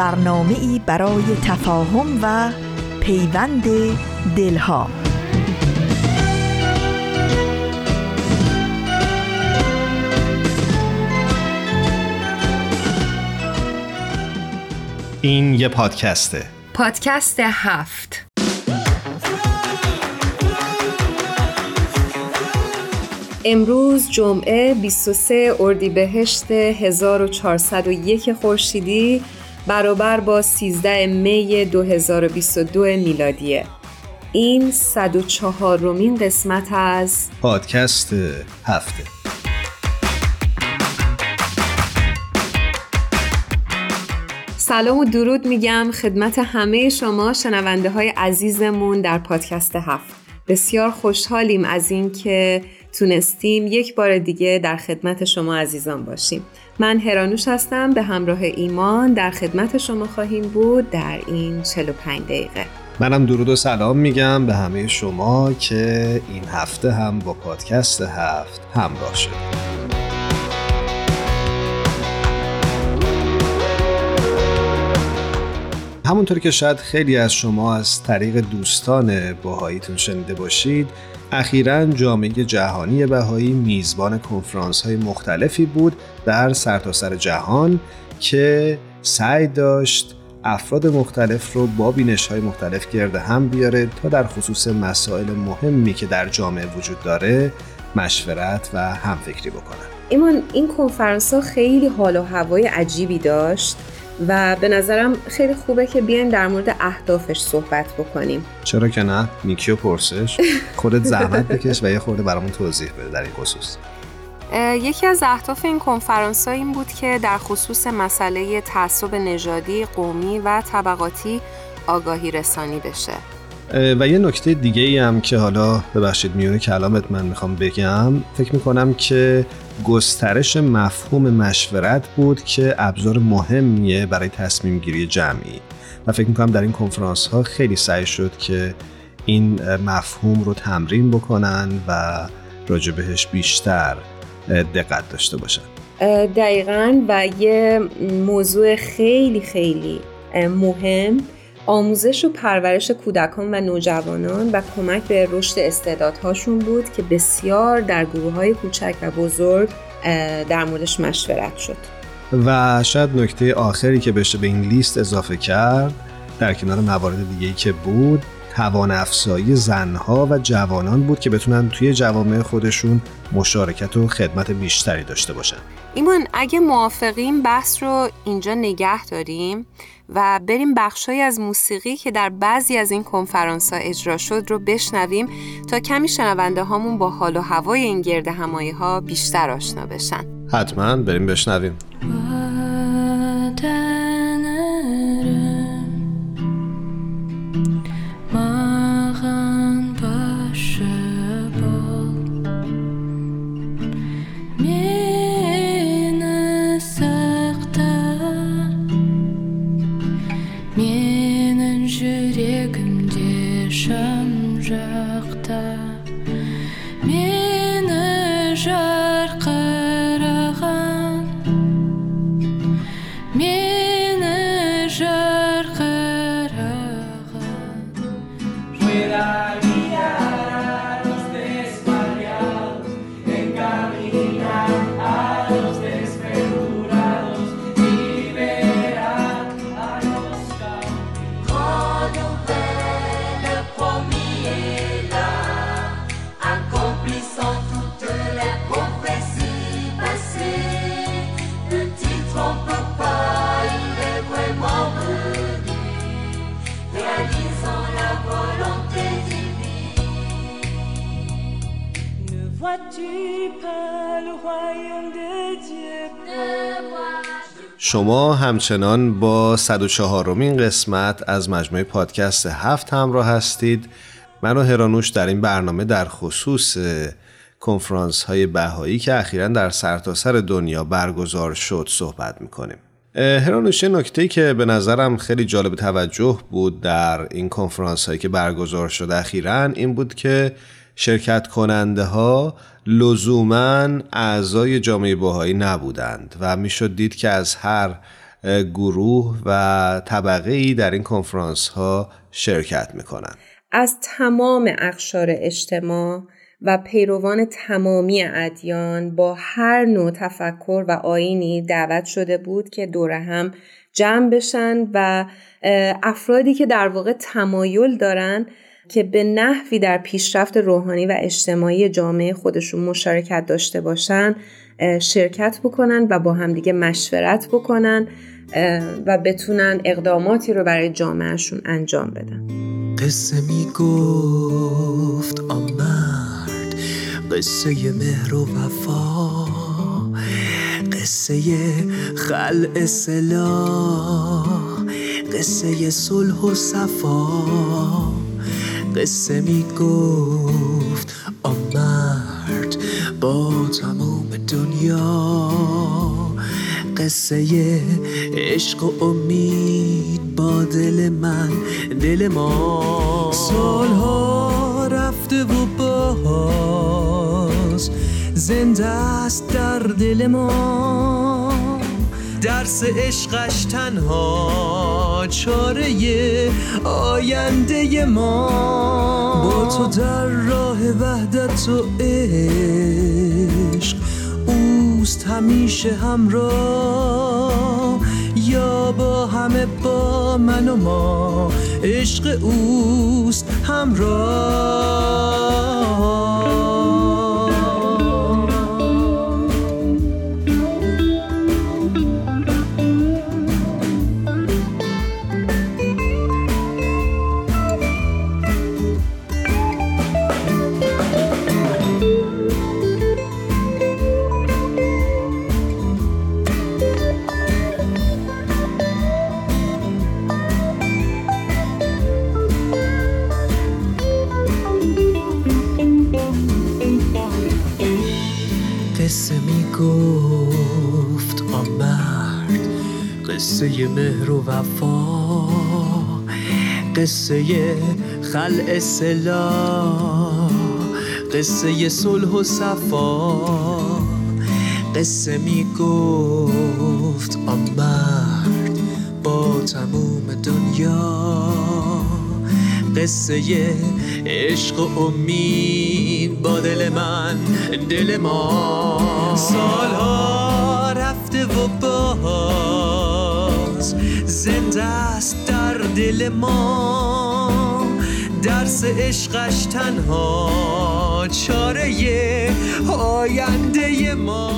برنامه ای برای تفاهم و پیوند دلها. این یه پادکسته. پادکست هفت. امروز جمعه 23 اردیبهشت 1401 خورشیدی. برابر با 13 می 2022 میلادیه. این 104 رومین قسمت از پادکست هفته. سلام و درود میگم خدمت همه شما شنونده های عزیزمون در پادکست هفت. بسیار خوشحالیم از اینکه تونستیم یک بار دیگه در خدمت شما عزیزان باشیم. من هرانوش هستم به همراه ایمان در خدمت شما خواهیم بود در این 45 دقیقه. منم درود و سلام میگم به همه شما که این هفته هم با پادکست هفت همراه شد همونطوری که شاید خیلی از شما از طریق دوستان باهاییتون شنیده باشید اخیرا جامعه جهانی بهایی میزبان کنفرانس های مختلفی بود در سرتاسر سر جهان که سعی داشت افراد مختلف رو با بینش های مختلف گرده هم بیاره تا در خصوص مسائل مهمی که در جامعه وجود داره مشورت و همفکری بکنن ایمان این کنفرانس ها خیلی حال و هوای عجیبی داشت. و به نظرم خیلی خوبه که بیایم در مورد اهدافش صحبت بکنیم. چرا که نه؟ نیکیو پرسش. خودت زحمت بکش و یه خورده برامون توضیح بده در این خصوص. یکی از اهداف این کنفرانس ها این بود که در خصوص مسئله تعصب نژادی، قومی و طبقاتی آگاهی رسانی بشه. و یه نکته دیگه ای هم که حالا ببخشید میونه کلامت من می‌خوام بگم فکر می‌کنم که گسترش مفهوم مشورت بود که ابزار مهمیه برای تصمیم گیری جمعی. و فکر می‌کنم در این کنفرانس ها خیلی سعی شد که این مفهوم رو تمرین بکنن و راجع بهش بیشتر دقت داشته باشن. دقیقا و یه موضوع خیلی خیلی مهم آموزش و پرورش کودکان و نوجوانان و کمک به رشد استعدادهاشون بود که بسیار در گروه های کوچک و بزرگ در موردش مشورت شد. و شاید نکته آخری که بشه به این لیست اضافه کرد در کنار موارد دیگه که بود توان افزایی زنها و جوانان بود که بتونن توی جوامع خودشون مشارکت و خدمت بیشتری داشته باشن. ایمان اگه موافقیم بحث رو اینجا نگه داریم و بریم بخشهایی از موسیقی که در بعضی از این کنفرانس ها اجرا شد رو بشنویم تا کمی شنونده هامون با حال و هوای این گرد همایی ها بیشتر آشنا بشن. حتما بریم بشنویم. همچنان با 104 رومین قسمت از مجموعه پادکست هفت همراه هستید. من و هرانوش در این برنامه در خصوص کنفرانس های بهایی که اخیرا در سرتاسر سر دنیا برگزار شد صحبت می‌کنیم. هرانوش نکته که به نظرم خیلی جالب توجه بود در این کنفرانس هایی که برگزار شد اخیرا این بود که شرکت کننده ها لزوما اعضای جامعه باهایی نبودند و می‌شد دید که از هر گروه و طبقه ای در این کنفرانس ها شرکت می‌کنند از تمام اقشار اجتماع و پیروان تمامی ادیان با هر نوع تفکر و آینی دعوت شده بود که دور هم جمع بشن و افرادی که در واقع تمایل دارن که به نحوی در پیشرفت روحانی و اجتماعی جامعه خودشون مشارکت داشته باشن شرکت بکنن و با همدیگه مشورت بکنن و بتونن اقداماتی رو برای جامعهشون انجام بدن. قصه می گفت آمرد قصه مهر و وفا قصه خلع سلاح قصه صلح و صفا. قصه می گفت آمرد با تمام دنیا. قصه عشق و امید با دل من دل ما. سالها رفته و باز زنده است در دل ما. درس عشقش تنها چاره آینده ما. با تو در راه وحدت و عشق اوست همیشه همراه. یا با همه با من و ما عشق اوست همراه. قصه مهر و وفا قصه خلع سلا قصه صلح و صفا. قصه می گفت آمرد با تموم دنیا قصه عشق و امید با دل من دل ما. سالها زنده است در دل ما. درس عشقش تنها چاره آینده ما.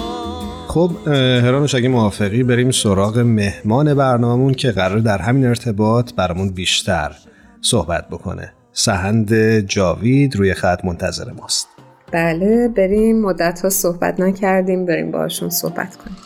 خب هرانوش اگه موافقی بریم سراغ مهمان برنامهمون که قرار در همین ارتباط برامون بیشتر صحبت بکنه. سهند جاوید روی خط منتظر ماست. بله بریم. مدت ها صحبت نکردیم. بریم باشون صحبت کنیم.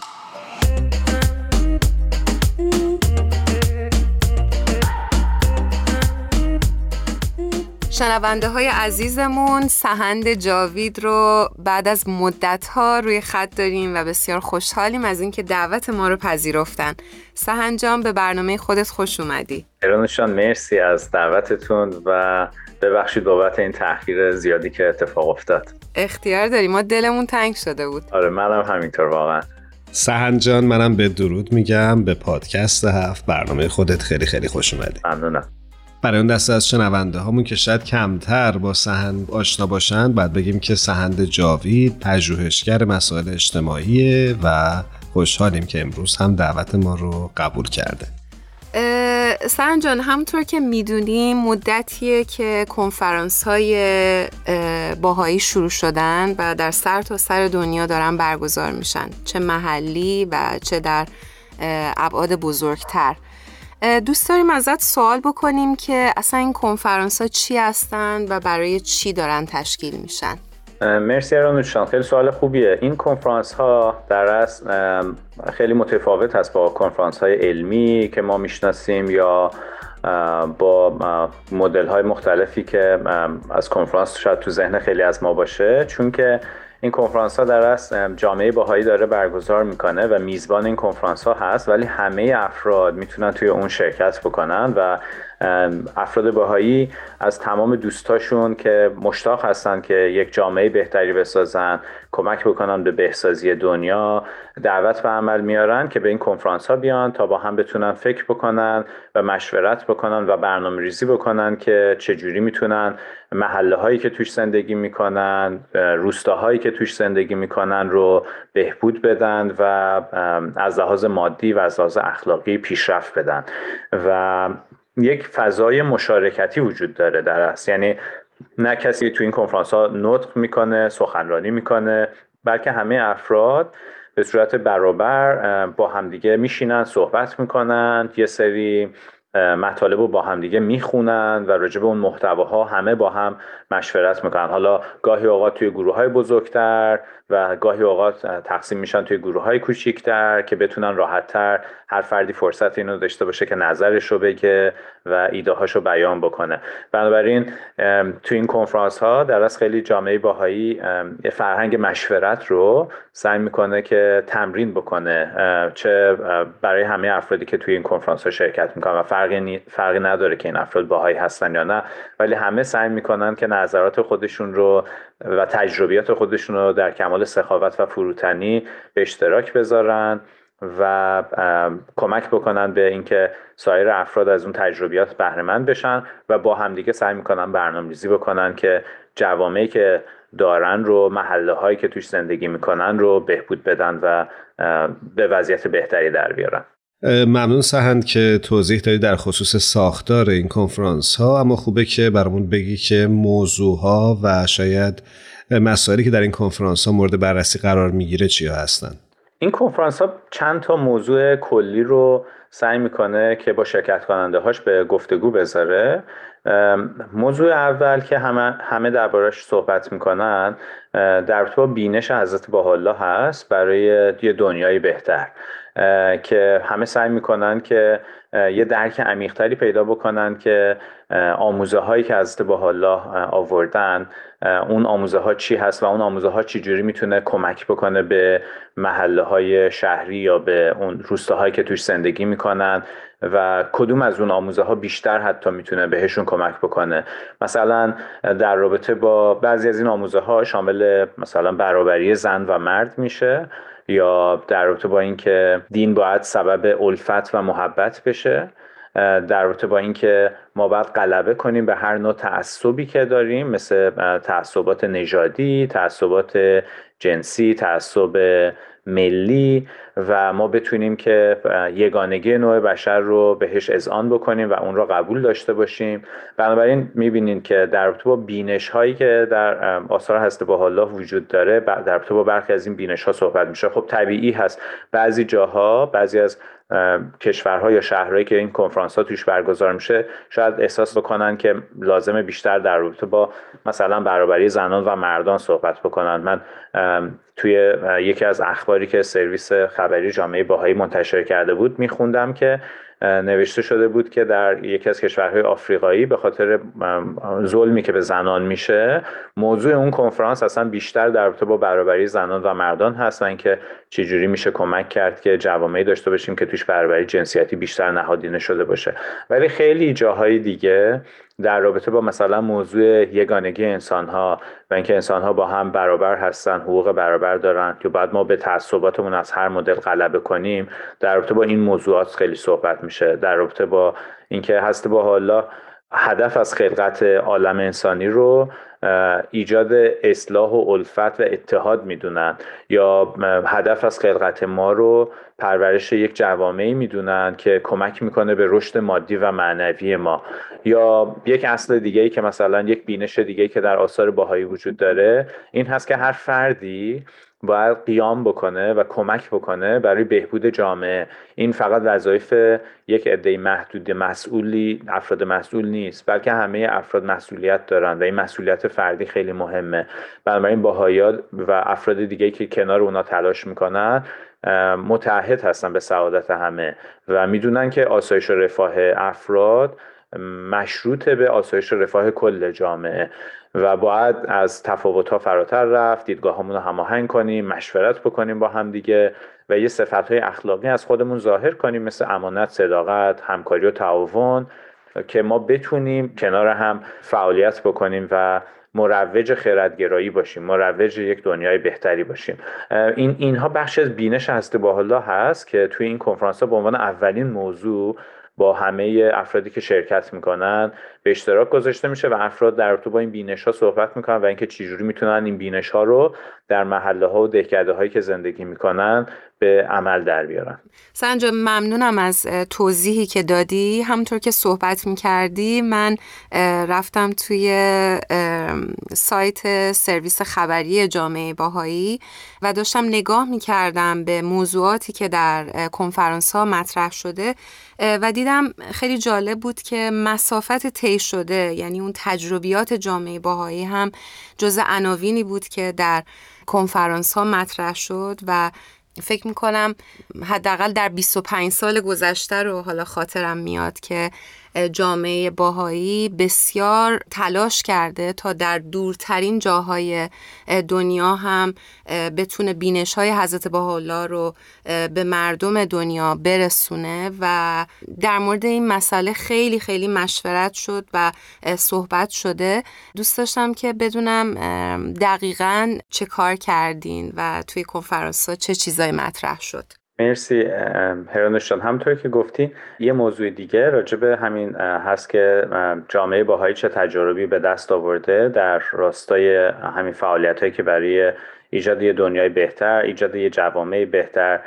شنونده های عزیزمون سهند جاوید رو بعد از مدت ها روی خط داریم و بسیار خوشحالیم از اینکه دعوت ما رو پذیرفتن. سهند جان به برنامه خودت خوش اومدی. ایرانشان مرسی از دعوتتون و ببخشید بابت این تاخیر زیادی که اتفاق افتاد. اختیار داری. ما دلمون تنگ شده بود. آره منم همینطور واقعا. سهند جان منم به درود میگم به پادکست هفت برنامه خودت خیلی خیلی خوش اومدی. ممنونم. برای اون دسته از شنونده هامون که شاید کمتر با سهند آشنا باشند بعد بگیم که سهند جاوید پژوهشگر مسائل اجتماعی و خوشحالیم که امروز هم دعوت ما رو قبول کرده. سهند جان همونطور که می‌دونیم مدتیه که کنفرانس های باهایی شروع شدن و در سر تا سر دنیا دارن برگزار میشن. چه محلی و چه در ابعاد بزرگتر. دوست داریم ازت سوال بکنیم که اصلا این کنفرانس ها چی هستند و برای چی دارن تشکیل میشن؟ مرسی رانوشان خیلی سوال خوبیه. این کنفرانس ها در اصل خیلی متفاوت هست با کنفرانس های علمی که ما می‌شناسیم یا با مدل های مختلفی که از کنفرانس شاید تو ذهن خیلی از ما باشه. چون که این کنفرانس ها در اصل جامعه باهایی داره برگزار می‌کنه و میزبان این کنفرانس ها هست ولی همه افراد می‌تونن توی اون شرکت بکنن و افراد باهایی از تمام دوستاشون که مشتاق هستن که یک جامعه بهتری بسازن کمک بکنن به بهسازی دنیا دعوت به عمل میارن که به این کنفرانس ها بیان تا با هم بتونن فکر بکنن و مشورت بکنن و برنامه ریزی بکنن که چجوری می‌تونن محله هایی که توش زندگی می‌کنن روستاهایی که توش زندگی می‌کنن رو بهبود بدن و از لحاظ مادی و از لحاظ اخلاقی پیشرفت بدن. و یک فضای مشارکتی وجود داره در است یعنی نه کسی تو این کنفرانس ها نطق می‌کنه سخنرانی می‌کنه بلکه همه افراد به صورت برابر با همدیگه میشینن صحبت می‌کنن یه سری مطالب رو با همدیگه می‌خونن و راجع به اون محتواها همه با هم مشورت می‌کنن. حالا گاهی اوقات توی گروه های بزرگتر و گاهی اوقات تقسیم میشن توی گروه های کوچیکتر که بتونن راحتتر هر فردی فرصت اینو داشته باشه که نظرش رو بگه و ایده رو بیان بکنه. بنابراین توی این کنفرانس ها در از خیلی جامعه باهایی فرهنگ مشورت رو سعی می‌کنه که تمرین بکنه چه برای همه افرادی که توی این کنفرانس ها شرکت می‌کنن و فرقی, فرقی نداره که این افراد باهایی هستن یا نه ولی همه سعی می‌کنن که نظرات خودشون رو و تجربیات خودشون رو در کمال سخاوت و فروتنی به اشتراک بذارن و کمک بکنن به اینکه سایر افراد از اون تجربیات بهرهمند بشن و با همدیگه سعی می‌کنن برنامه‌ریزی بکنن که جوامعی که دارن رو محله هایی که توش زندگی می‌کنن رو بهبود بدن و به وضعیت بهتری در بیارن. ممنون سهند که توضیح دادی در خصوص ساختار این کنفرانس ها اما خوبه که برامون بگی که موضوع ها و شاید مسائلی که در این کنفرانس ها مورد بررسی قرار می‌گیره چیا هستن؟ این کنفرانس ها چند تا موضوع کلی رو سعی می‌کنه که با شرکت کننده هاش به گفتگو بذاره. موضوع اول که همه, همه دربارش صحبت می‌کنن در با بینش حضرت الله هست برای یه دنیای بهتر. که همه سعی می‌کنن که یه درک عمیقتری پیدا بکنن که آموزه هایی که حضرت الله آوردن اون آموزه ها چی هست و اون آموزه ها چی جوری می‌تونه کمک بکنه به محله های شهری یا به اون روستاهایی که توش زندگی می‌کنن و کدوم از اون آموزه ها بیشتر حتی می‌تونه بهشون کمک بکنه. مثلا در رابطه با بعضی از این آموزه ها شامل مثلا برابری زن و مرد میشه. یا در رابطه با اینکه دین باید سبب الفت و محبت بشه در رابطه با اینکه ما باید غلبه کنیم به هر نوع تعصبی که داریم مثل تعصبات نژادی تعصبات جنسی تعصب ملی و ما بتونیم که یگانگی نوع بشر رو بهش اذعان بکنیم و اون رو قبول داشته باشیم. بنابراین می‌بینید که در رابطه با بینش هایی که در آثار هست با الله وجود داره در رابطه با برخی از این بینش ها صحبت میشه. خب طبیعی هست. بعضی جاها بعضی از کشورها یا شهرهایی که این کنفرانس ها توش برگزار میشه شاید احساس بکنن که لازمه بیشتر در رابطه با مثلا برابری زنان و مردان صحبت بکنن. من توی یکی از اخباری که سرویس خبری جامعه باهایی منتشر کرده بود میخوندم که نوشته شده بود که در یکی از کشورهای آفریقایی به خاطر ظلمی که به زنان میشه موضوع اون کنفرانس اصلا بیشتر در رابطه با برابری زنان و مردان هست و اینکه چجوری میشه کمک کرد که جوامعی داشته باشیم که توش برابری جنسیتی بیشتر نهادینه شده باشه؟ ولی خیلی جاهای دیگه در رابطه با مثلا موضوع یگانگی انسان ها و اینکه انسان ها با هم برابر هستن حقوق برابر دارن که بعد ما به تعصباتمون از هر مدل غلبه کنیم در رابطه با این موضوعات خیلی صحبت میشه. در رابطه با اینکه هست با حالا هدف از خلقت عالم انسانی رو ایجاد اصلاح و الفت و اتحاد می‌دونن. یا هدف از خلقت ما رو پرورش یک جوامعی می‌دونن که کمک می‌کنه به رشد مادی و معنوی ما. یا یک اصل دیگه ای که مثلا یک بینش دیگه ای که در آثار باهایی وجود داره این هست که هر فردی باید قیام بکنه و کمک بکنه برای بهبود جامعه. این فقط وظایف یک عده محدود مسئولی افراد مسئول نیست بلکه همه افراد مسئولیت دارن و این مسئولیت فردی خیلی مهمه. بنابراین باهایا و افراد دیگه که کنار اونا تلاش می‌کنن متحد هستن به سعادت همه و می‌دونن که آسایش و رفاه افراد مشروط به آسایش رفاه کل جامعه و باید از تفاوت ها فراتر رفت دیدگاه رو هماهنگ کنیم مشورت بکنیم با هم دیگه و یه صفت های اخلاقی از خودمون ظاهر کنیم مثل امانت صداقت همکاری و تعاون که ما بتونیم کنار هم فعالیت بکنیم و مروج خردگرایی باشیم مروج یک دنیای بهتری باشیم. این اینها بخش از بینش هسته با هست که توی این کنفرانس ها به عنوان اولین موضوع با همه افرادی که شرکت می‌کنن به اشتراک گذاشته میشه و افراد در رابطه با این بینش ها صحبت می‌کنن و اینکه چجوری می‌تونن این بینش ها رو در محله ها و دهکده هایی که زندگی می‌کنن به عمل در بیارن. سنجا ممنونم از توضیحی که دادی. همونطور که صحبت می‌کردی من رفتم توی سایت سرویس خبری جامعه باهایی و داشتم نگاه می‌کردم به موضوعاتی که در کنفرانس ها مطرح شده و دیدم خیلی جالب بود که مسافت طی شده یعنی اون تجربیات جامعه باهایی هم جز عناوینی بود که در کنفرانس ها مطرح شد و فکر می‌کنم حداقل در 25 سال گذشته رو حالا خاطرم میاد که جامعه باهایی بسیار تلاش کرده تا در دورترین جاهای دنیا هم بتونه بینش های حضرت الله رو به مردم دنیا برسونه و در مورد این مسئله خیلی خیلی مشورت شد و صحبت شده. دوست داشتم که بدونم دقیقا چه کار کردین و توی کنفرانس ها چه چیزایی مطرح شد. مرسی هرانوشان همطور که گفتی یه موضوع دیگه راجع به همین هست که جامعه باهایی چه تجاربی به دست آورده در راستای همین فعالیت هایی که برای ایجاد یه دنیای بهتر ایجاد یه جوامع بهتر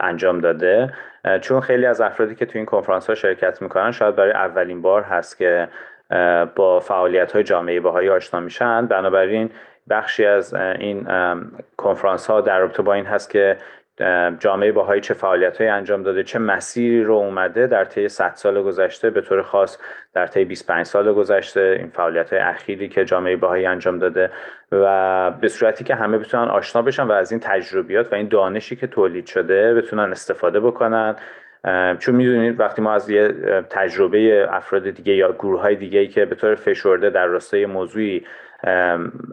انجام داده. چون خیلی از افرادی که تو این کنفرانس ها شرکت می‌کنن شاید برای اولین بار هست که با فعالیت های جامعه باهایی آشنا میشن. بنابراین بخشی از این کنفرانس ها در رابطه با این هست که جامعه باهایی چه فعالیت انجام داده چه مسیری رو اومده در طی 100 سال گذشته به طور خاص در طی 25 سال گذشته این فعالیت های اخیری که جامعه باهایی انجام داده و به صورتی که همه بتونن آشنا بشن و از این تجربیات و این دانشی که تولید شده بتونن استفاده بکنن. چون می‌دونید وقتی ما از یه تجربه افراد دیگه یا گروه های دیگه که به طور فشرده در راستای موضوعی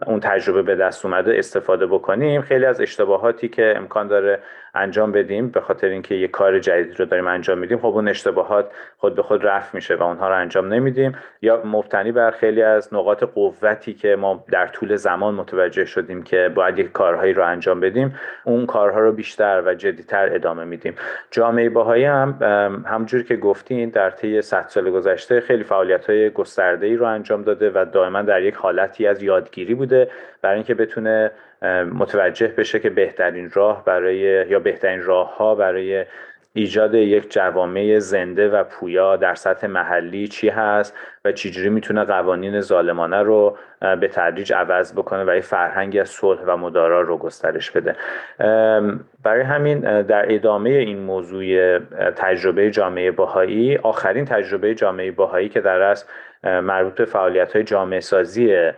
اون تجربه به دست اومده استفاده بکنیم. خیلی از اشتباهاتی که امکان داره انجام بدیم به خاطر اینکه یه کار جدید رو داریم انجام میدیم خب اون اشتباهات خود به خود رفع میشه و اونها رو انجام نمیدیم. یا مبتنی بر خیلی از نقاط قوتی که ما در طول زمان متوجه شدیم که باید یک کارهایی رو انجام بدیم اون کارها رو بیشتر و جدیتر ادامه میدیم. جامعه باهایی هم همجور که گفتین در طی 100 سال گذشته خیلی فعالیت های گسترده ای رو انجام داده و دائما در یک حالتی از یادگیری بوده. برای اینکه بتونه متوجه بشه که بهترین راه برای یا بهترین راه ها برای ایجاد یک جوامع زنده و پویا در سطح محلی چی هست و چجوری می‌تونه قوانین ظالمانه رو به تدریج عوض بکنه و یه فرهنگی از صلح و مدارا رو گسترش بده. برای همین در ادامه این موضوع تجربه جامعه باهایی آخرین تجربه جامعه باهایی که در اصل مربوط به فعالیت های جامعه سازی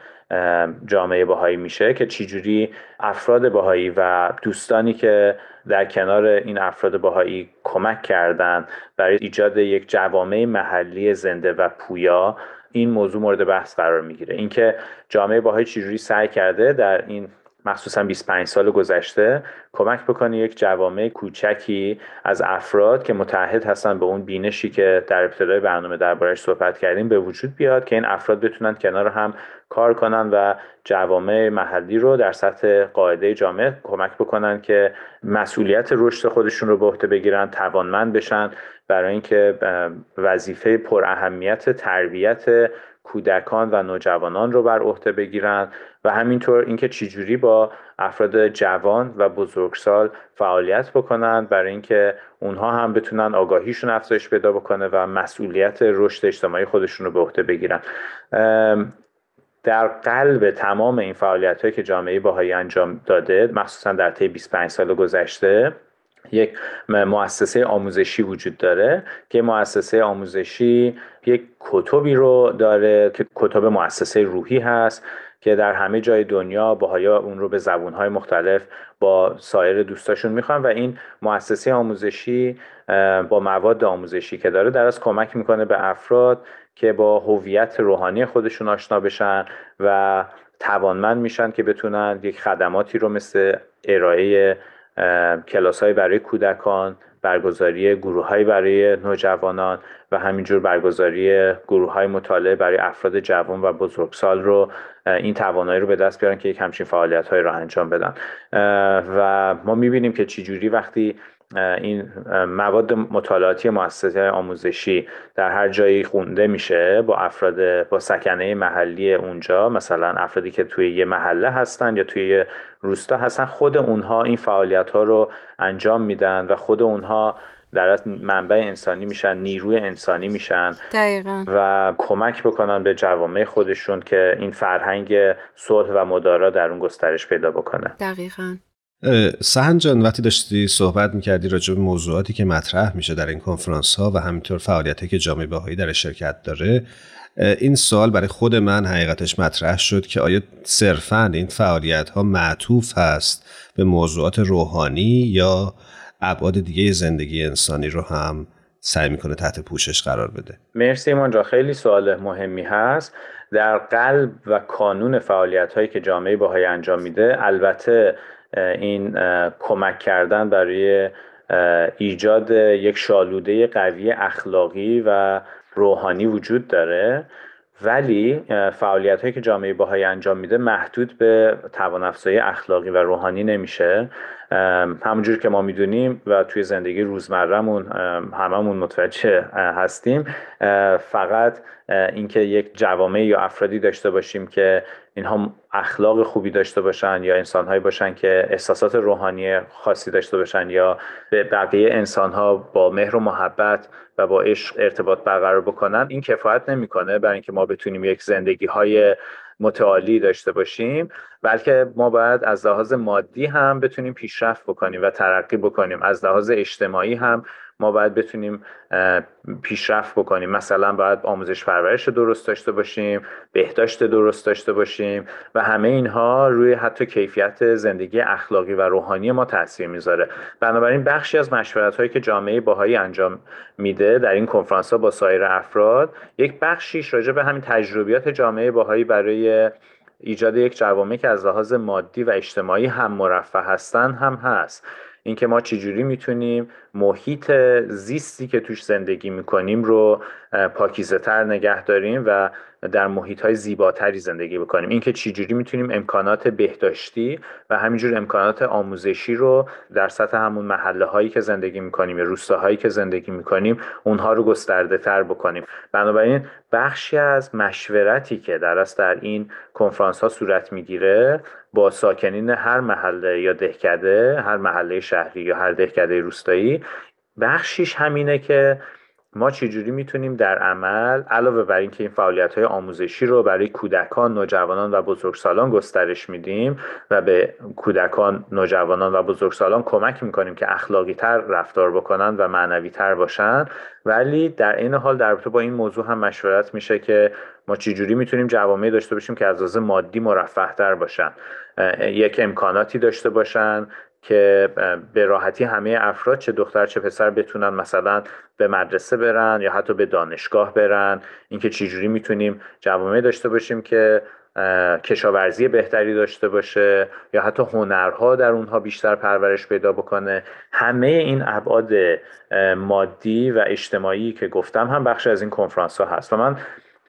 جامعه باهایی میشه که چجوری افراد باهایی و دوستانی که در کنار این افراد باهایی کمک کردند برای ایجاد یک جوامع محلی زنده و پویا این موضوع مورد بحث قرار می‌گیره. اینکه جامعه باهایی چجوری سعی کرده در این مخصوصا 25 سال گذشته کمک بکنه یک جوامع کوچکی از افراد که متحد هستن به اون بینشی که در ابتدای برنامه دربارش صحبت کردیم به وجود بیاد که این افراد بتونن کنار هم کار کنن و جوامع محلی رو در سطح قاعده جامعه کمک بکنن که مسئولیت رشد خودشون رو به عهده بگیرن توانمند بشن. برای اینکه وظیفه پر اهمیت تربیت کودکان و نوجوانان رو بر عهده بگیرن. و همینطور اینکه چجوری با افراد جوان و بزرگسال فعالیت بکنن برای اینکه اونها هم بتونن آگاهیشون افزایش پیدا بکنه و مسئولیت رشد اجتماعی خودشون رو به عهده بگیرن. در قلب تمام این فعالیت هایی که جامعه باهایی انجام داده مخصوصا در طی 25 سال گذشته یک مؤسسه آموزشی وجود داره که مؤسسه آموزشی یک کتبی رو داره که کتب مؤسسه روحی هست. که در همه جای دنیا باهایا اون رو به زبونهای مختلف با سایر دوستاشون می‌خوان و این مؤسسه آموزشی با مواد آموزشی که داره در از کمک می‌کنه به افراد که با هویت روحانی خودشون آشنا بشن و توانمند میشن که بتونن یک خدماتی رو مثل ارائه کلاس های برای کودکان برگزاری گروه های برای نوجوانان و همینجور برگزاری گروه های مطالعه برای افراد جوان و بزرگسال رو این توانایی رو به دست بیارن که یک همچین فعالیت های رو انجام بدن. و ما می‌بینیم که چجوری وقتی این مواد مطالعاتی مؤسسه آموزشی در هر جایی خونده میشه با افراد با سکنه محلی اونجا مثلا افرادی که توی یه محله هستن یا توی یه روستا هستن خود اونها این فعالیت ها رو انجام میدن و خود اونها در منبع انسانی میشن نیروی انسانی میشن دقیقا. و کمک بکنن به جوامع خودشون که این فرهنگ صلح و مدارا در اون گسترش پیدا بکنه دقیقا سهن جان وقتی داشتی صحبت می‌کردی راجع به موضوعاتی که مطرح میشه در این کنفرانس ها و همینطور فعالیتی که جامعه بهایی در شرکت داره این سوال برای خود من حقیقتش مطرح شد که آیا صرفا این فعالیت ها معطوف هست به موضوعات روحانی یا ابعاد دیگه زندگی انسانی رو هم سعی می‌کنه تحت پوشش قرار بده؟ مرسی ایمان جا خیلی سوال مهمی هست. در قلب و کانون فعالیت هایی که جامعه باهایی انجام میده البته این کمک کردن برای ایجاد یک شالوده قوی اخلاقی و روحانی وجود داره. ولی فعالیت هایی که جامعه باهایی انجام میده محدود به توان اخلاقی و روحانی نمیشه. همونجور که ما می‌دونیم و توی زندگی روزمرهمون هممون متوجه هستیم فقط اینکه یک جوامع یا افرادی داشته باشیم که اینها اخلاق خوبی داشته باشن یا انسانهایی باشن که احساسات روحانی خاصی داشته باشن یا به بقیه انسانها با مهر و محبت و با عشق ارتباط برقرار بکنن این کفایت نمی‌کنه برای اینکه ما بتونیم یک زندگی های متعالی داشته باشیم بلکه ما باید از لحاظ مادی هم بتونیم پیشرفت بکنیم و ترقی بکنیم از لحاظ اجتماعی هم ما باید بتونیم پیشرفت بکنیم. مثلا باید آموزش پرورش درست داشته باشیم بهداشت درست داشته باشیم و همه اینها روی حتی کیفیت زندگی اخلاقی و روحانی ما تاثیر می‌ذاره. بنابراین بخشی از مشورت هایی که جامعه باهایی انجام میده در این کنفرانس ها با سایر افراد یک بخشیش راجع به همین تجربیات جامعه باهایی برای ایجاد یک جوامع که از لحاظ مادی و اجتماعی هم مرفه هستن هم هست. اینکه ما چجوری می‌تونیم محیط زیستی که توش زندگی می‌کنیم رو پاکیزه تر نگه داریم و در محیط های زیباتری زندگی بکنیم. اینکه چجوری می‌تونیم امکانات بهداشتی و همینجور امکانات آموزشی رو در سطح همون محله هایی که زندگی می‌کنیم یا روستاهایی که زندگی می‌کنیم اونها رو گسترده تر بکنیم. بنابراین بخشی از مشورتی که در در این کنفرانس ها صورت می‌گیره با ساکنین هر محله یا دهکده هر محله شهری یا هر دهکده روستایی بخشیش همینه که ما چجوری می‌تونیم در عمل علاوه بر اینکه این فعالیت های آموزشی رو برای کودکان، نوجوانان و بزرگسالان گسترش میدیم و به کودکان، نوجوانان و بزرگسالان کمک می‌کنیم که اخلاقی تر رفتار بکنن و معنوی تر باشن. ولی در این حال در با این موضوع هم مشورت میشه که ما چجوری می‌تونیم جوامع داشته باشیم که از مادی مرفه تر باشن یک امکاناتی داشته باشن. که به راحتی همه افراد چه دختر چه پسر بتونن مثلا به مدرسه برن یا حتی به دانشگاه برن. اینکه چجوری می‌تونیم جوامع داشته باشیم که کشاورزی بهتری داشته باشه یا حتی هنرها در اونها بیشتر پرورش پیدا بکنه. همه این ابعاد مادی و اجتماعی که گفتم هم بخش از این کنفرانس ها هست. و من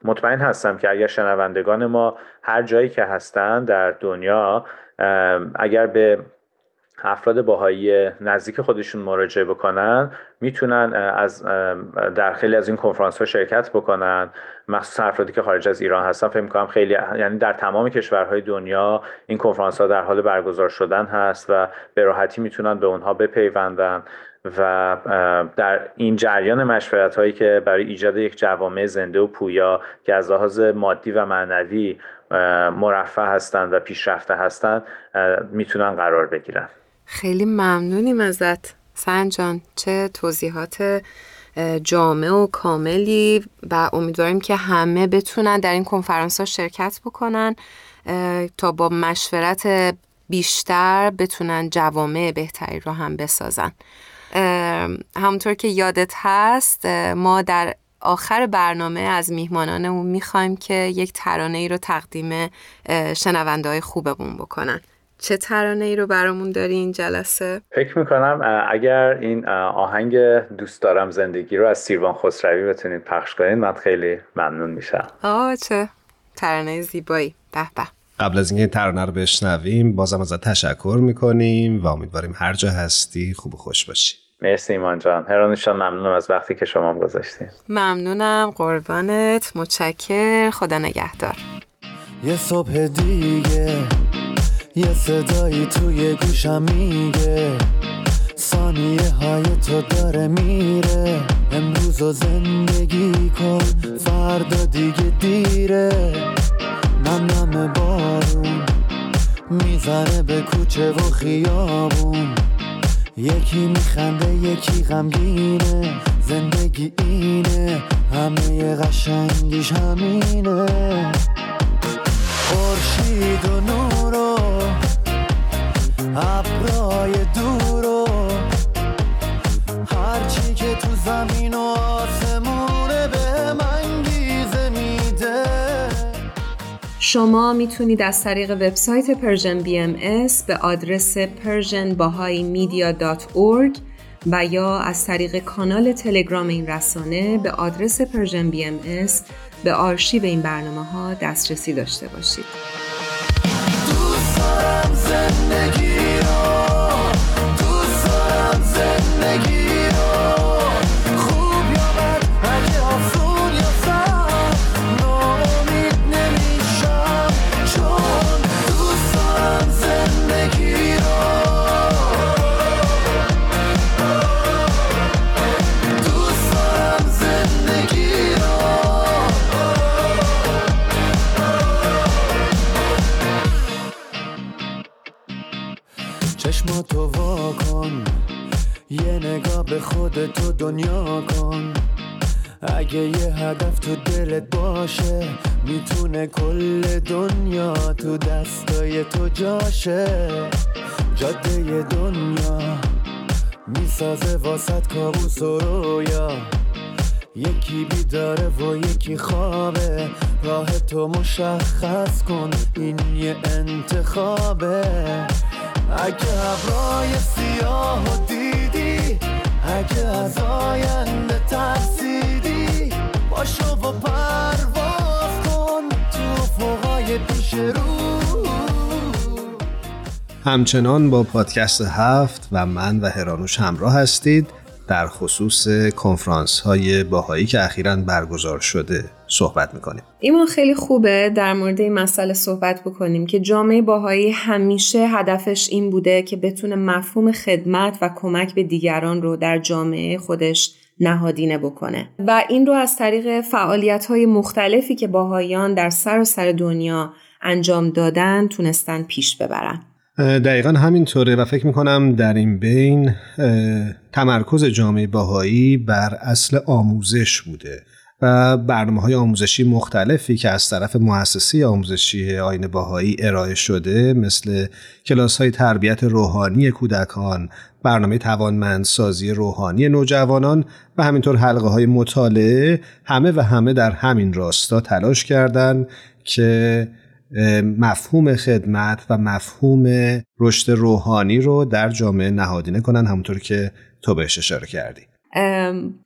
مطمئن هستم که اگر شنوندگان ما هر جایی که هستن در دنیا اگر به افراد باهایی نزدیک خودشون مراجعه بکنن می‌تونن از در خیلی از این کنفرانس ها شرکت بکنن. مخصوصا افرادی که خارج از ایران هستن فکر می‌کنم خیلی یعنی در تمام کشورهای دنیا این کنفرانس ها در حال برگزار شدن هست و به راحتی می‌تونن به اونها بپیوندن و در این جریان مشورت هایی که برای ایجاد یک جوامع زنده و پویا که از لحاظ مادی و معنوی مرفه هستند و پیشرفته هستند می‌تونن قرار بگیرن. خیلی ممنونیم ازت. سنجان چه توضیحات جامع و کاملی و امیدواریم که همه بتونن در این کنفرانس ها شرکت بکنن تا با مشورت بیشتر بتونن جوامع بهتری رو هم بسازن. همونطور که یادت هست ما در آخر برنامه از میهمانانمون می‌خوایم که یک ترانه ای رو تقدیم شنونده خوبمون بکنن. چه ترانه ای رو برامون داری این جلسه؟ فکر می‌کنم اگر این آهنگ دوست دارم زندگی رو از سیروان خسروی بتونید پخش کنید من خیلی ممنون میشم. آه چه ترانه زیبایی. به به. قبل از اینکه ترانه رو بشنویم بازم ازت تشکر می‌کنیم و امیدواریم هر جا هستی خوب و خوش باشی. مرسی ایمان جان. هرانوشان ممنونم از وقتی که شما گذاشتیم ممنونم قربانت. متشکر. خدا نگهدار. یه صبح دیگه یه صدایی توی گوشم میگه. ثانیه های تو داره میره. امروز و زندگی کن فردا دیگه دیره. نم نم بارون می‌زنه به کوچه و خیابون. یکی میخنده یکی غمگینه. زندگی اینه همه قشنگیش همینه. خورشید و ابرای دور و هرچی که تو زمین و آسمونه به من انگیزه میده شما می‌تونید از طریق وبسایت Persian BMS به آدرس persianbahaimedia.org و یا از طریق کانال تلگرام این رسانه به آدرس Persian BMS به آرشیو این برنامه ها دسترسی داشته باشید. دوست دارم زندگی همچنان با پادکست هفت و من و هرانوش همراه هستید در خصوص کنفرانس های باهایی که اخیرا برگزار شده صحبت می‌کنیم. ایمان خیلی خوبه در مورد این مسئله صحبت بکنیم که جامعه باهایی همیشه هدفش این بوده که بتونه مفهوم خدمت و کمک به دیگران رو در جامعه خودش نهادینه بکنه. و این رو از طریق فعالیت های مختلفی که باهایان در سراسر سر دنیا انجام دادن تونستن پیش ببرن. دقیقا همینطوره و فکر می‌کنم در این بین تمرکز جامعه باهایی بر اصل آموزش بوده و برنامه های آموزشی مختلفی که از طرف مؤسسه آموزشی آین باهایی ارائه شده مثل کلاس های تربیت روحانی کودکان، برنامه توانمندسازی روحانی نوجوانان و همینطور حلقه های مطالعه همه و همه در همین راستا تلاش کردند که مفهوم خدمت و مفهوم رشد روحانی رو در جامعه نهادینه کنن همونطور که تو بهش اشاره کردی.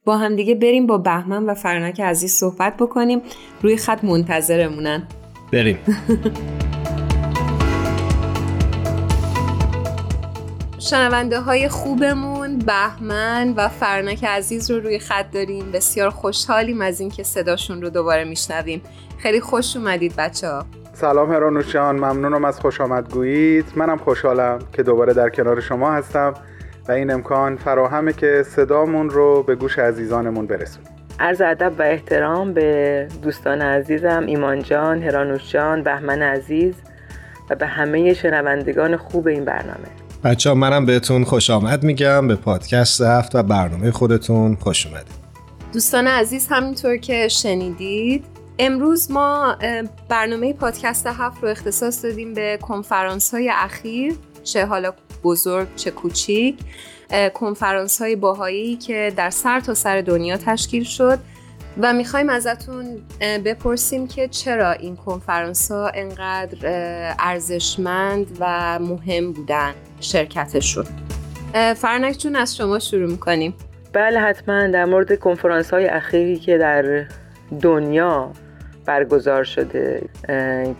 با هم دیگه بریم با بهمن و فرنک عزیز صحبت بکنیم. روی خط منتظرمونن. بریم. شنونده های خوبمون بهمن و فرنک عزیز رو روی خط داریم. بسیار خوشحالیم از اینکه صداشون رو دوباره میشنویم. خیلی خوش اومدید بچه ها سلام هرانوشان ممنونم از خوش آمدگویید منم خوشحالم که دوباره در کنار شما هستم و این امکان فراهمه که صدامون رو به گوش عزیزانمون برسونیم. عرض ادب و احترام به دوستان عزیزم ایمان جان، هرانوش جان، بهمن عزیز و به همه شنوندگان خوب این برنامه. بچه ها منم بهتون خوش آمد میگم. به پادکست هفت و برنامه خودتون خوش اومدید. دوستان عزیز همینطور که شنیدید امروز ما برنامه پادکست هفت رو اختصاص دادیم به کنفرانس های اخیر چه حالا بزرگ چه کوچیک. کنفرانس های باهایی که در سر تا سر دنیا تشکیل شد. و می‌خوایم ازتون بپرسیم که چرا این کنفرانس ها انقدر ارزشمند و مهم بودن شرکتشون. فرنک جون از شما شروع می‌کنیم. بله حتما. در مورد کنفرانس های اخیری که در دنیا برگزار شده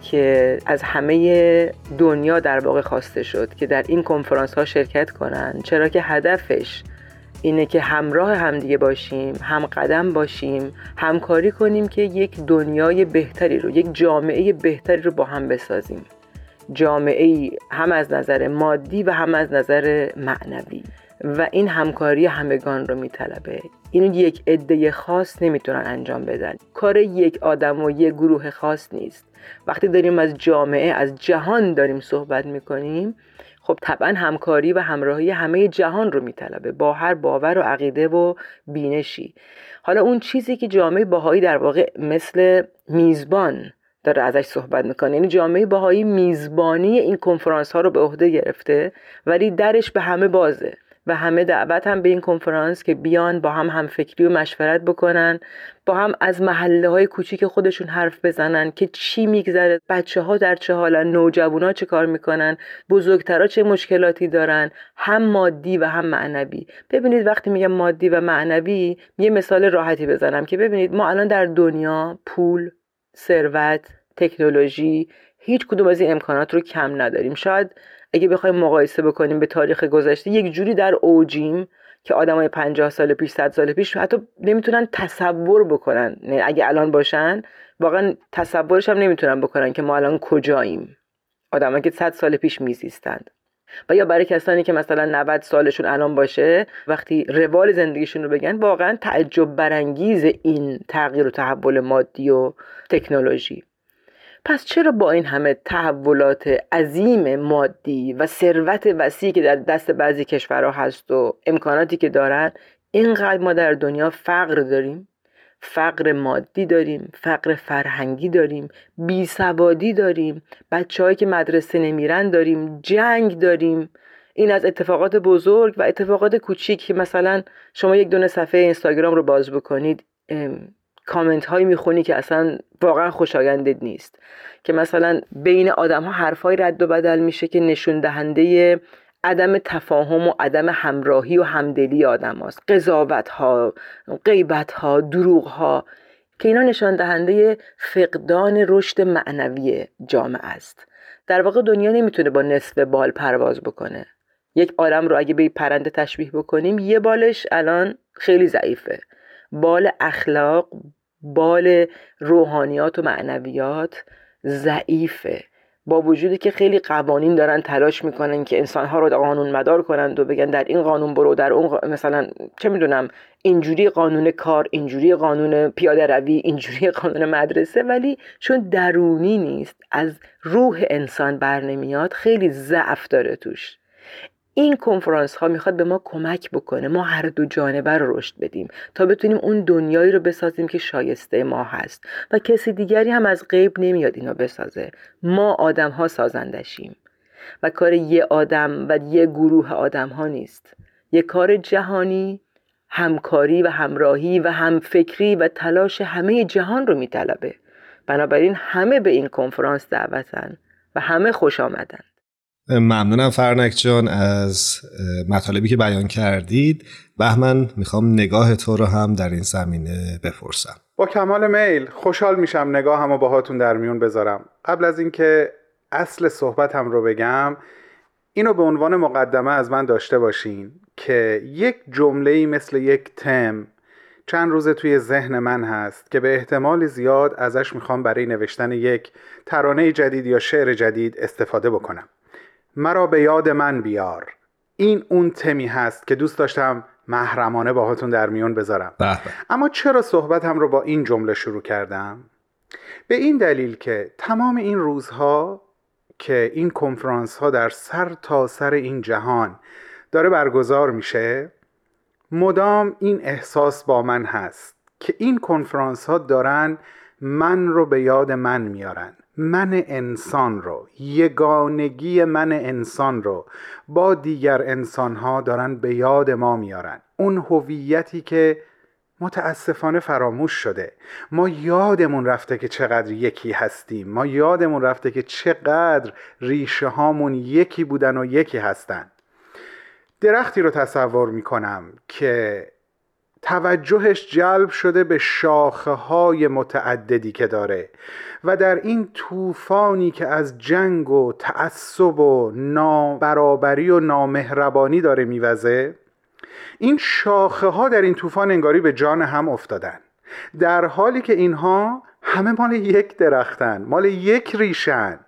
که از همه دنیا در واقع خواسته شد که در این کنفرانس ها شرکت کنند چرا که هدفش اینه که همراه همدیگه باشیم هم قدم باشیم همکاری کنیم که یک دنیای بهتری رو یک جامعه بهتری رو با هم بسازیم. جامعه ای هم از نظر مادی و هم از نظر معنوی. و این همکاری همگان رو میطلبه. این یک عده خاص نمی‌تونن انجام بدن. کار یک آدم و یک گروه خاص نیست. وقتی داریم از جامعه از جهان داریم صحبت می‌کنیم خب طبعا همکاری و همراهی همه جهان رو میطلبه. با هر باور و عقیده و بینشی. حالا اون چیزی که جامعه باهایی در واقع مثل میزبان داره ازش صحبت می‌کنه. یعنی جامعه باهایی میزبانی این کنفرانس ها رو به عهده گرفته ولی درش به همه بازه. و همه دعوت هم به این کنفرانس که بیان با هم هم فکری و مشورت بکنن با هم از محله های کوچیک خودشون حرف بزنن که چی میگذره بچه ها در چه حالن ها چه کار می‌کنن بزرگترها چه مشکلاتی دارن هم مادی و هم معنوی. ببینید وقتی میگم مادی و معنوی یه مثال راحتی بزنم که ببینید ما الان در دنیا پول ثروت تکنولوژی هیچ کدوم از این امکانات رو کم نداریم. شاید اگه بخوایم مقایسه بکنیم به تاریخ گذشته یک جوری در اوجیم که آدمای 50 سال پیش 100 سال پیش حتی نمی‌تونن تصور بکنن. اگه الان باشن واقعا تصورش هم نمی‌تونن بکنن که ما الان کجاییم. آدمایی که 100 سال پیش میزیستند. و یا برای کسانی که مثلا 90 سالشون الان باشه وقتی روال زندگیشون رو بگن واقعا تعجب برانگیز این تغییر و تحول مادی و تکنولوژی. پس چرا با این همه تحولات عظیم مادی و ثروت وسیعی که در دست بعضی کشورها هست و امکاناتی که دارن اینقدر ما در دنیا فقر داریم؟ فقر مادی داریم فقر فرهنگی داریم بیسوادی داریم بچههایی که مدرسه نمیرن داریم جنگ داریم. این از اتفاقات بزرگ و اتفاقات کوچیک که مثلا شما یک دونه صفحه اینستاگرام رو باز بکنید کامنت هایی می‌خونی که اصلا واقعا خوشایندت نیست. که مثلا بین آدم ها حرفای رد و بدل میشه که نشون دهنده عدم تفاهم و عدم همراهی و همدلی آدم هاست. قضاوت ها غیبت ها دروغ ها که اینا نشان دهنده فقدان رشد معنوی جامعه است. در واقع دنیا نمی‌تونه با نصف بال پرواز بکنه. یک آدم رو اگه به پرنده تشبیه بکنیم یه بالش الان خیلی ضعیفه. بال اخلاق بال روحانیات و معنویات ضعیفه. با وجودی که خیلی قوانین دارن تلاش می‌کنن که انسانها رو قانون مدار کنند و بگن در این قانون برو در اون مثلا چه می‌دونم اینجوری قانون کار اینجوری قانون پیاده روی اینجوری قانون مدرسه ولی چون درونی نیست از روح انسان بر نمیاد خیلی ضعف داره توش. این کنفرانس ها می‌خواد به ما کمک بکنه. ما هر دو جانبه رو رشد بدیم تا بتونیم اون دنیایی رو بسازیم که شایسته ما هست. و کسی دیگری هم از غیب نمیاد اینو بسازه. ما آدم ها سازندشیم. و کار یه آدم و یه گروه آدم ها نیست. یه کار جهانی همکاری و همراهی و همفکری و تلاش همه جهان رو میطلبه. بنابراین همه به این کنفرانس دعوتن و همه خوش آمدن. ممنونم فرنک جان از مطالبی که بیان کردید. بهمن می‌خوام نگاه تو رو هم در این زمینه بپرسم. با کمال میل خوشحال میشم نگاه همو باهاتون در میون بذارم. قبل از اینکه اصل صحبتم رو بگم اینو به عنوان مقدمه از من داشته باشین که یک جمله مثل یک تم چند روزه توی ذهن من هست که به احتمال زیاد ازش می‌خوام برای نوشتن یک ترانه جدید یا شعر جدید استفاده بکنم. مرا به یاد من بیار. این اون تمی هست که دوست داشتم محرمانه باهاتون در میون بذارم. اما چرا صحبتم رو با این جمله شروع کردم؟ به این دلیل که تمام این روزها که این کنفرانس ها در سر تا سر این جهان داره برگزار میشه مدام این احساس با من هست که این کنفرانس ها دارن من رو به یاد من میارن. من انسان رو یگانگی من انسان رو با دیگر انسان ها دارن به یاد ما میارن. اون هویتی که متاسفانه فراموش شده. ما یادمون رفته که چقدر یکی هستیم. ما یادمون رفته که چقدر ریشه هامون یکی بودن و یکی هستن. درختی رو تصور می‌کنم که توجهش جلب شده به شاخه های متعددی که داره و در این طوفانی که از جنگ و تعصب و نابرابری و نامهربانی داره میوزه این شاخه ها در این طوفان انگاری به جان هم افتادن. در حالی که اینها همه مال یک درختن مال یک ریشن.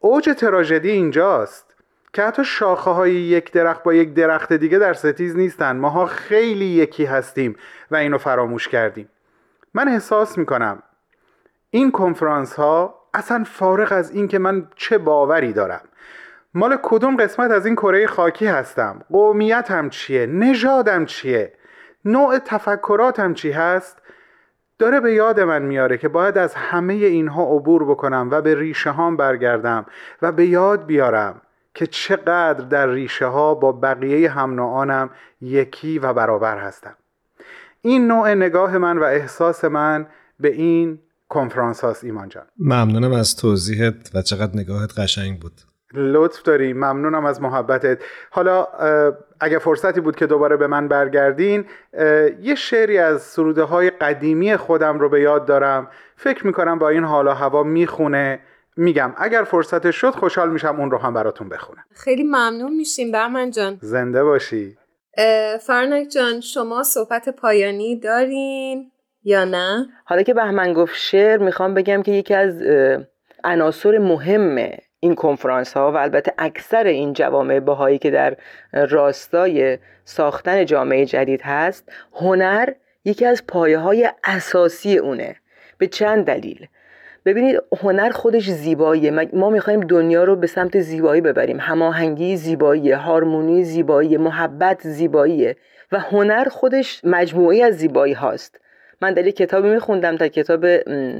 اوج تراژدی اینجاست. که حتی شاخه های یک درخت با یک درخت دیگه در ستیز نیستن. ماها خیلی یکی هستیم و اینو فراموش کردیم. من احساس می‌کنم این کنفرانس ها اصلا فارغ از این که من چه باوری دارم. مال کدوم قسمت از این کره خاکی هستم؟ قومیتم چیه؟ نژادم چیه؟ نوع تفکراتم چی هست؟ داره به یاد من میاره که باید از همه اینها عبور بکنم و به ریشه هام برگردم و به یاد بیارم. که چقدر در ریشه ها با بقیه هم یکی و برابر هستم. این نوع نگاه من و احساس من به این کنفرانس هاست ایمان جان. ممنونم از توضیحت و چقدر نگاهت قشنگ بود. لطف داری ممنونم از محبتت. حالا اگه فرصتی بود که دوباره به من برگردین یه شعری از سروده های قدیمی خودم رو به یاد دارم. فکر می‌کنم با این حالا هوا می‌خونه. میگم اگر فرصت شد خوشحال میشم اون رو هم براتون بخونم. خیلی ممنون میشیم برمن جان. زنده باشی. فرنک جان شما صحبت پایانی دارین یا نه؟ حالا که بهمن گفت شعر می‌خوام بگم که یکی از عناصر مهم این کنفرانس ها و البته اکثر این جوامع باهایی که در راستای ساختن جامعه جدید هست هنر یکی از پایه های اساسی اونه. به چند دلیل؟ ببینید هنر خودش زیباییه. ما می‌خوایم دنیا رو به سمت زیبایی ببریم. هماهنگی زیبایی هارمونی زیبایی محبت زیباییه و هنر خودش مجموعی از زیبایی هاست. من در یک کتابی میخوندم تا کتاب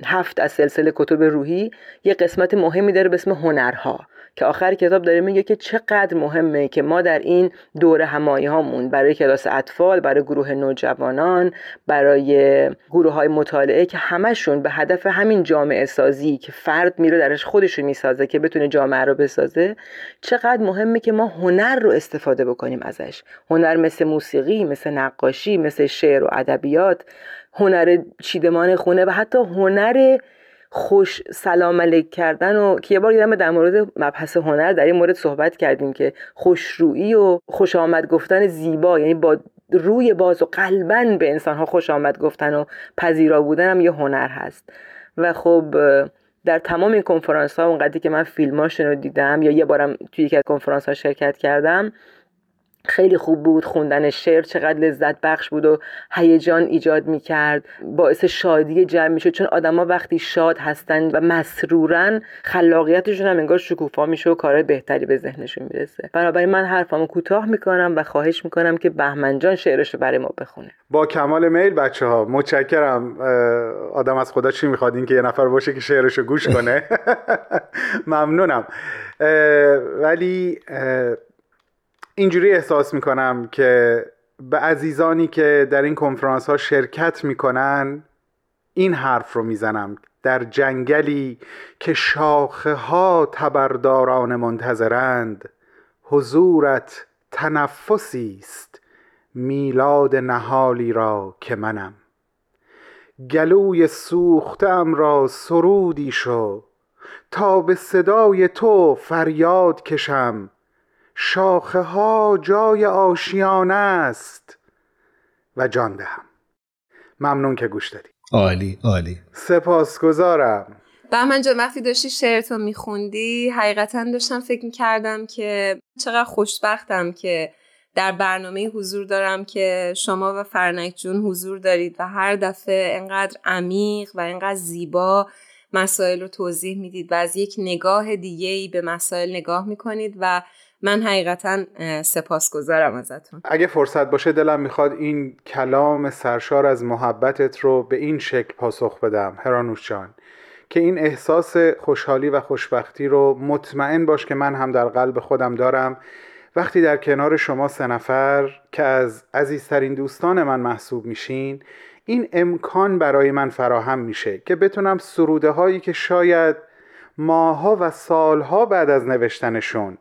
هفت از سلسله کتب روحی یه قسمت مهمی داره به اسم هنرها. که آخر کتاب داره میگه که چقدر مهمه که ما در این دوره همایی هامون برای کلاس اطفال برای گروه نوجوانان برای گروه های مطالعه که همشون به هدف همین جامعه سازی که فرد میره درش خودش رو می‌سازه که بتونه جامعه رو بسازه چقدر مهمه که ما هنر رو استفاده بکنیم ازش. هنر مثل موسیقی مثل نقاشی مثل شعر و ادبیات هنر چیدمان خونه و حتی هنر خوش سلام علیک کردن و که یه بار یادم در مورد مبحث هنر در این مورد صحبت کردیم که خوشرویی و خوش آمد گفتن زیبا یعنی با روی باز و قلبا به انسان ها خوش آمد گفتن و پذیرا بودن هم یه هنر هست. و خب در تمام این کنفرانس ها اونقدری که من فیلماشون رو دیدم یا یه بارم توی یکی از کنفرانس ها شرکت کردم خیلی خوب بود خوندن شعر چقدر لذت بخش بود و هیجان ایجاد می کرد باعث شادی جمع می شد چون آدما وقتی شاد هستن و مسرورن خلاقیتشون هم انگار شکوفا میشه و کارهای بهتری به ذهنشون می‌رسه. بنابراین من حرفامو کوتاه می‌کنم و خواهش می‌کنم که بهمن جان شعرش رو برای ما بخونه. با کمال میل بچه ها متشکرم آدم از خدا چی می‌خواد؟ این که یه نفر باشه که شعرش رو گوش کنه. ممنونم. ولی اینجوری احساس می‌کنم که به عزیزانی که در این کنفرانس ها شرکت می‌کنن این حرف رو می‌زنم. در جنگلی که شاخه ها تبرداران منتظرند حضورت تنفسی است. میلاد نهالی را که منم. گلوی سوختم را سرودی شو. تا به صدای تو فریاد کشم. شاخه ها جای آشیانه است. و جان دهم. ممنون که گوش دادی. عالی عالی. سپاسگزارم. من جان وقتی داشتی شعرتو میخوندی حقیقتا داشتم فکر می‌کردم که چقدر خوشبختم که در برنامه حضور دارم که شما و فرنک جون حضور دارید و هر دفعه انقدر عمیق و انقدر زیبا مسائل رو توضیح می‌دید و از یک نگاه دیگه ای به مسائل نگاه می‌کنید و من حقیقتا سپاسگزارم ازتون. اگه فرصت باشه دلم می‌خواد این کلام سرشار از محبتت رو به این شکل پاسخ بدم هرانوش جان. که این احساس خوشحالی و خوشبختی رو مطمئن باش که من هم در قلب خودم دارم. وقتی در کنار شما سه نفر که از عزیزترین دوستان من محسوب میشین این امکان برای من فراهم میشه که بتونم سروده هایی که شاید ماها و سالها بعد از نوشتنشون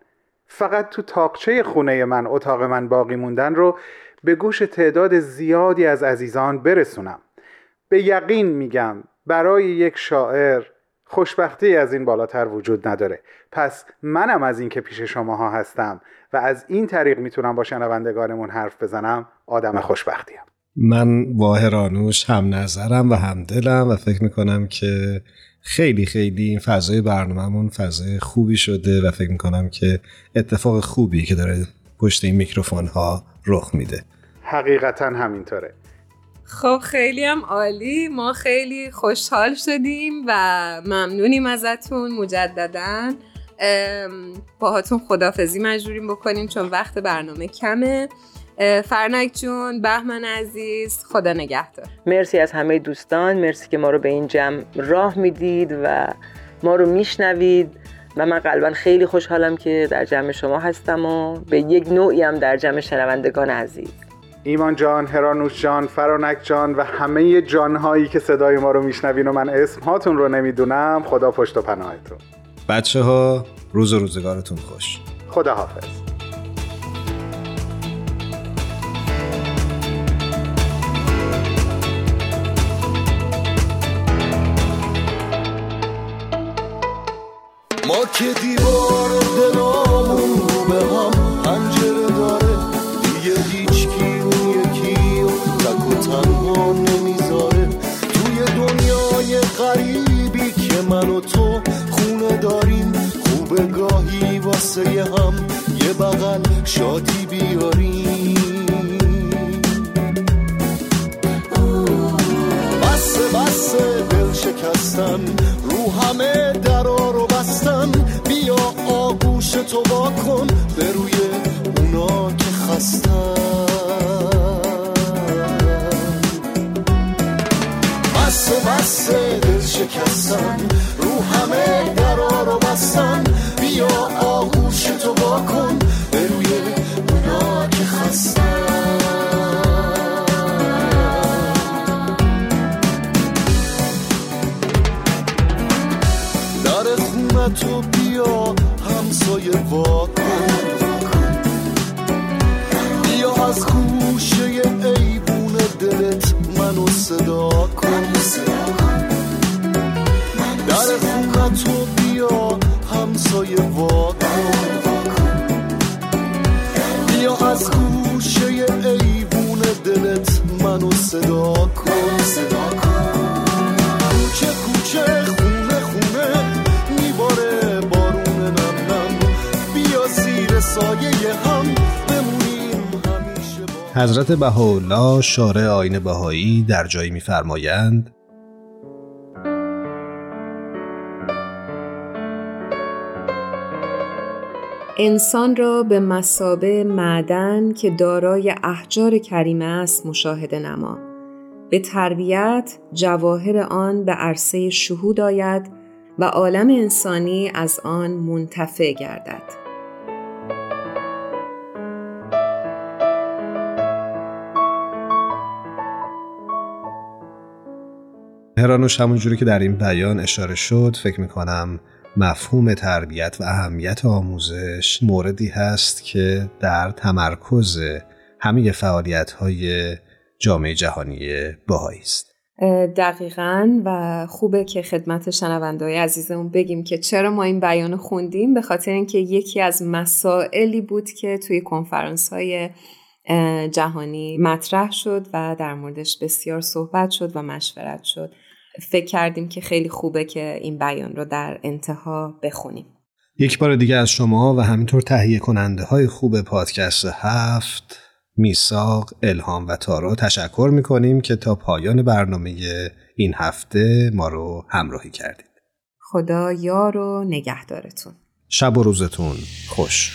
فقط تو تاقچه خونه من اتاق من باقی موندن رو به گوش تعداد زیادی از عزیزان برسونم. به یقین میگم برای یک شاعر خوشبختی از این بالاتر وجود نداره. پس منم از این که پیش شماها هستم و از این طریق می‌تونم با شنوندگانمون حرف بزنم آدم خوشبختیم. من واهرانوش هم نظرم و هم دلم و فکر می‌کنم که خیلی خیلی این فضای برنامهمون فضای خوبی شده و فکر می‌کنم که اتفاق خوبی که داره پشت این میکروفون ها رخ میده. حقیقتا همینطوره. خب خیلی هم عالی. ما خیلی خوشحال شدیم و ممنونیم ازتون مجددا. باهاتون خدافزی مجبوریم بکنیم چون وقت برنامه کمه. فرنک جون بهمن عزیز خدا نگهدار. مرسی از همه دوستان مرسی که ما رو به این جمع راه می‌دید و ما رو میشنوید و من قلبا خیلی خوشحالم که در جمع شما هستم و به یک نوعی هم در جمع شنوندگان عزیز. ایمان جان، هرانوش جان، فرانک جان و همه جانهایی که صدای ما رو میشنوین و من اسم هاتون رو نمی‌دونم خدا پشت و پناهتون. بچه ها روز و روزگارتون خوش. خدا حافظ که دیوار دلامون به هم پنجره داره. دیگه هیچ کی اون یکی و تک و تنها نمی‌ذاره. توی دنیای غریبی که من و تو خونه داریم خوبه گاهی واسه هم یه بغل شادی بیاریم. تو با کن به روی همسایه واکن بیا از خوشه ایبون دلت منو صدا کن. در خونه تو بیا همسایه واکن بیا حضرت بهاءالله شارع آین بهایی در جایی میفرمایند انسان را به مسابه معدن که دارای احجار کریمه است مشاهده نما. به تربیت جواهر آن به عرصه شهود آید و عالم انسانی از آن منتفع گردد. هرانوش همون جوری که در این بیان اشاره شد فکر می‌کنم مفهوم تربیت و اهمیت آموزش موردی هست که در تمرکز همه فعالیت های جامعه جهانی باهایی است. دقیقا و خوبه که خدمت شنوندهای عزیزمون بگیم که چرا ما این بیان خوندیم به خاطر اینکه یکی از مسائلی بود که توی کنفرانس های جهانی مطرح شد و در موردش بسیار صحبت شد و مشورت شد. فکر کردیم که خیلی خوبه که این بیان رو در انتها بخونیم یک بار دیگه از شما و همینطور تهیه کننده های خوب پادکست هفت میساق، الهام و تارا تشکر می‌کنیم که تا پایان برنامه این هفته ما رو همراهی کردید. خدا یار و نگهدارتون. شب و روزتون خوش.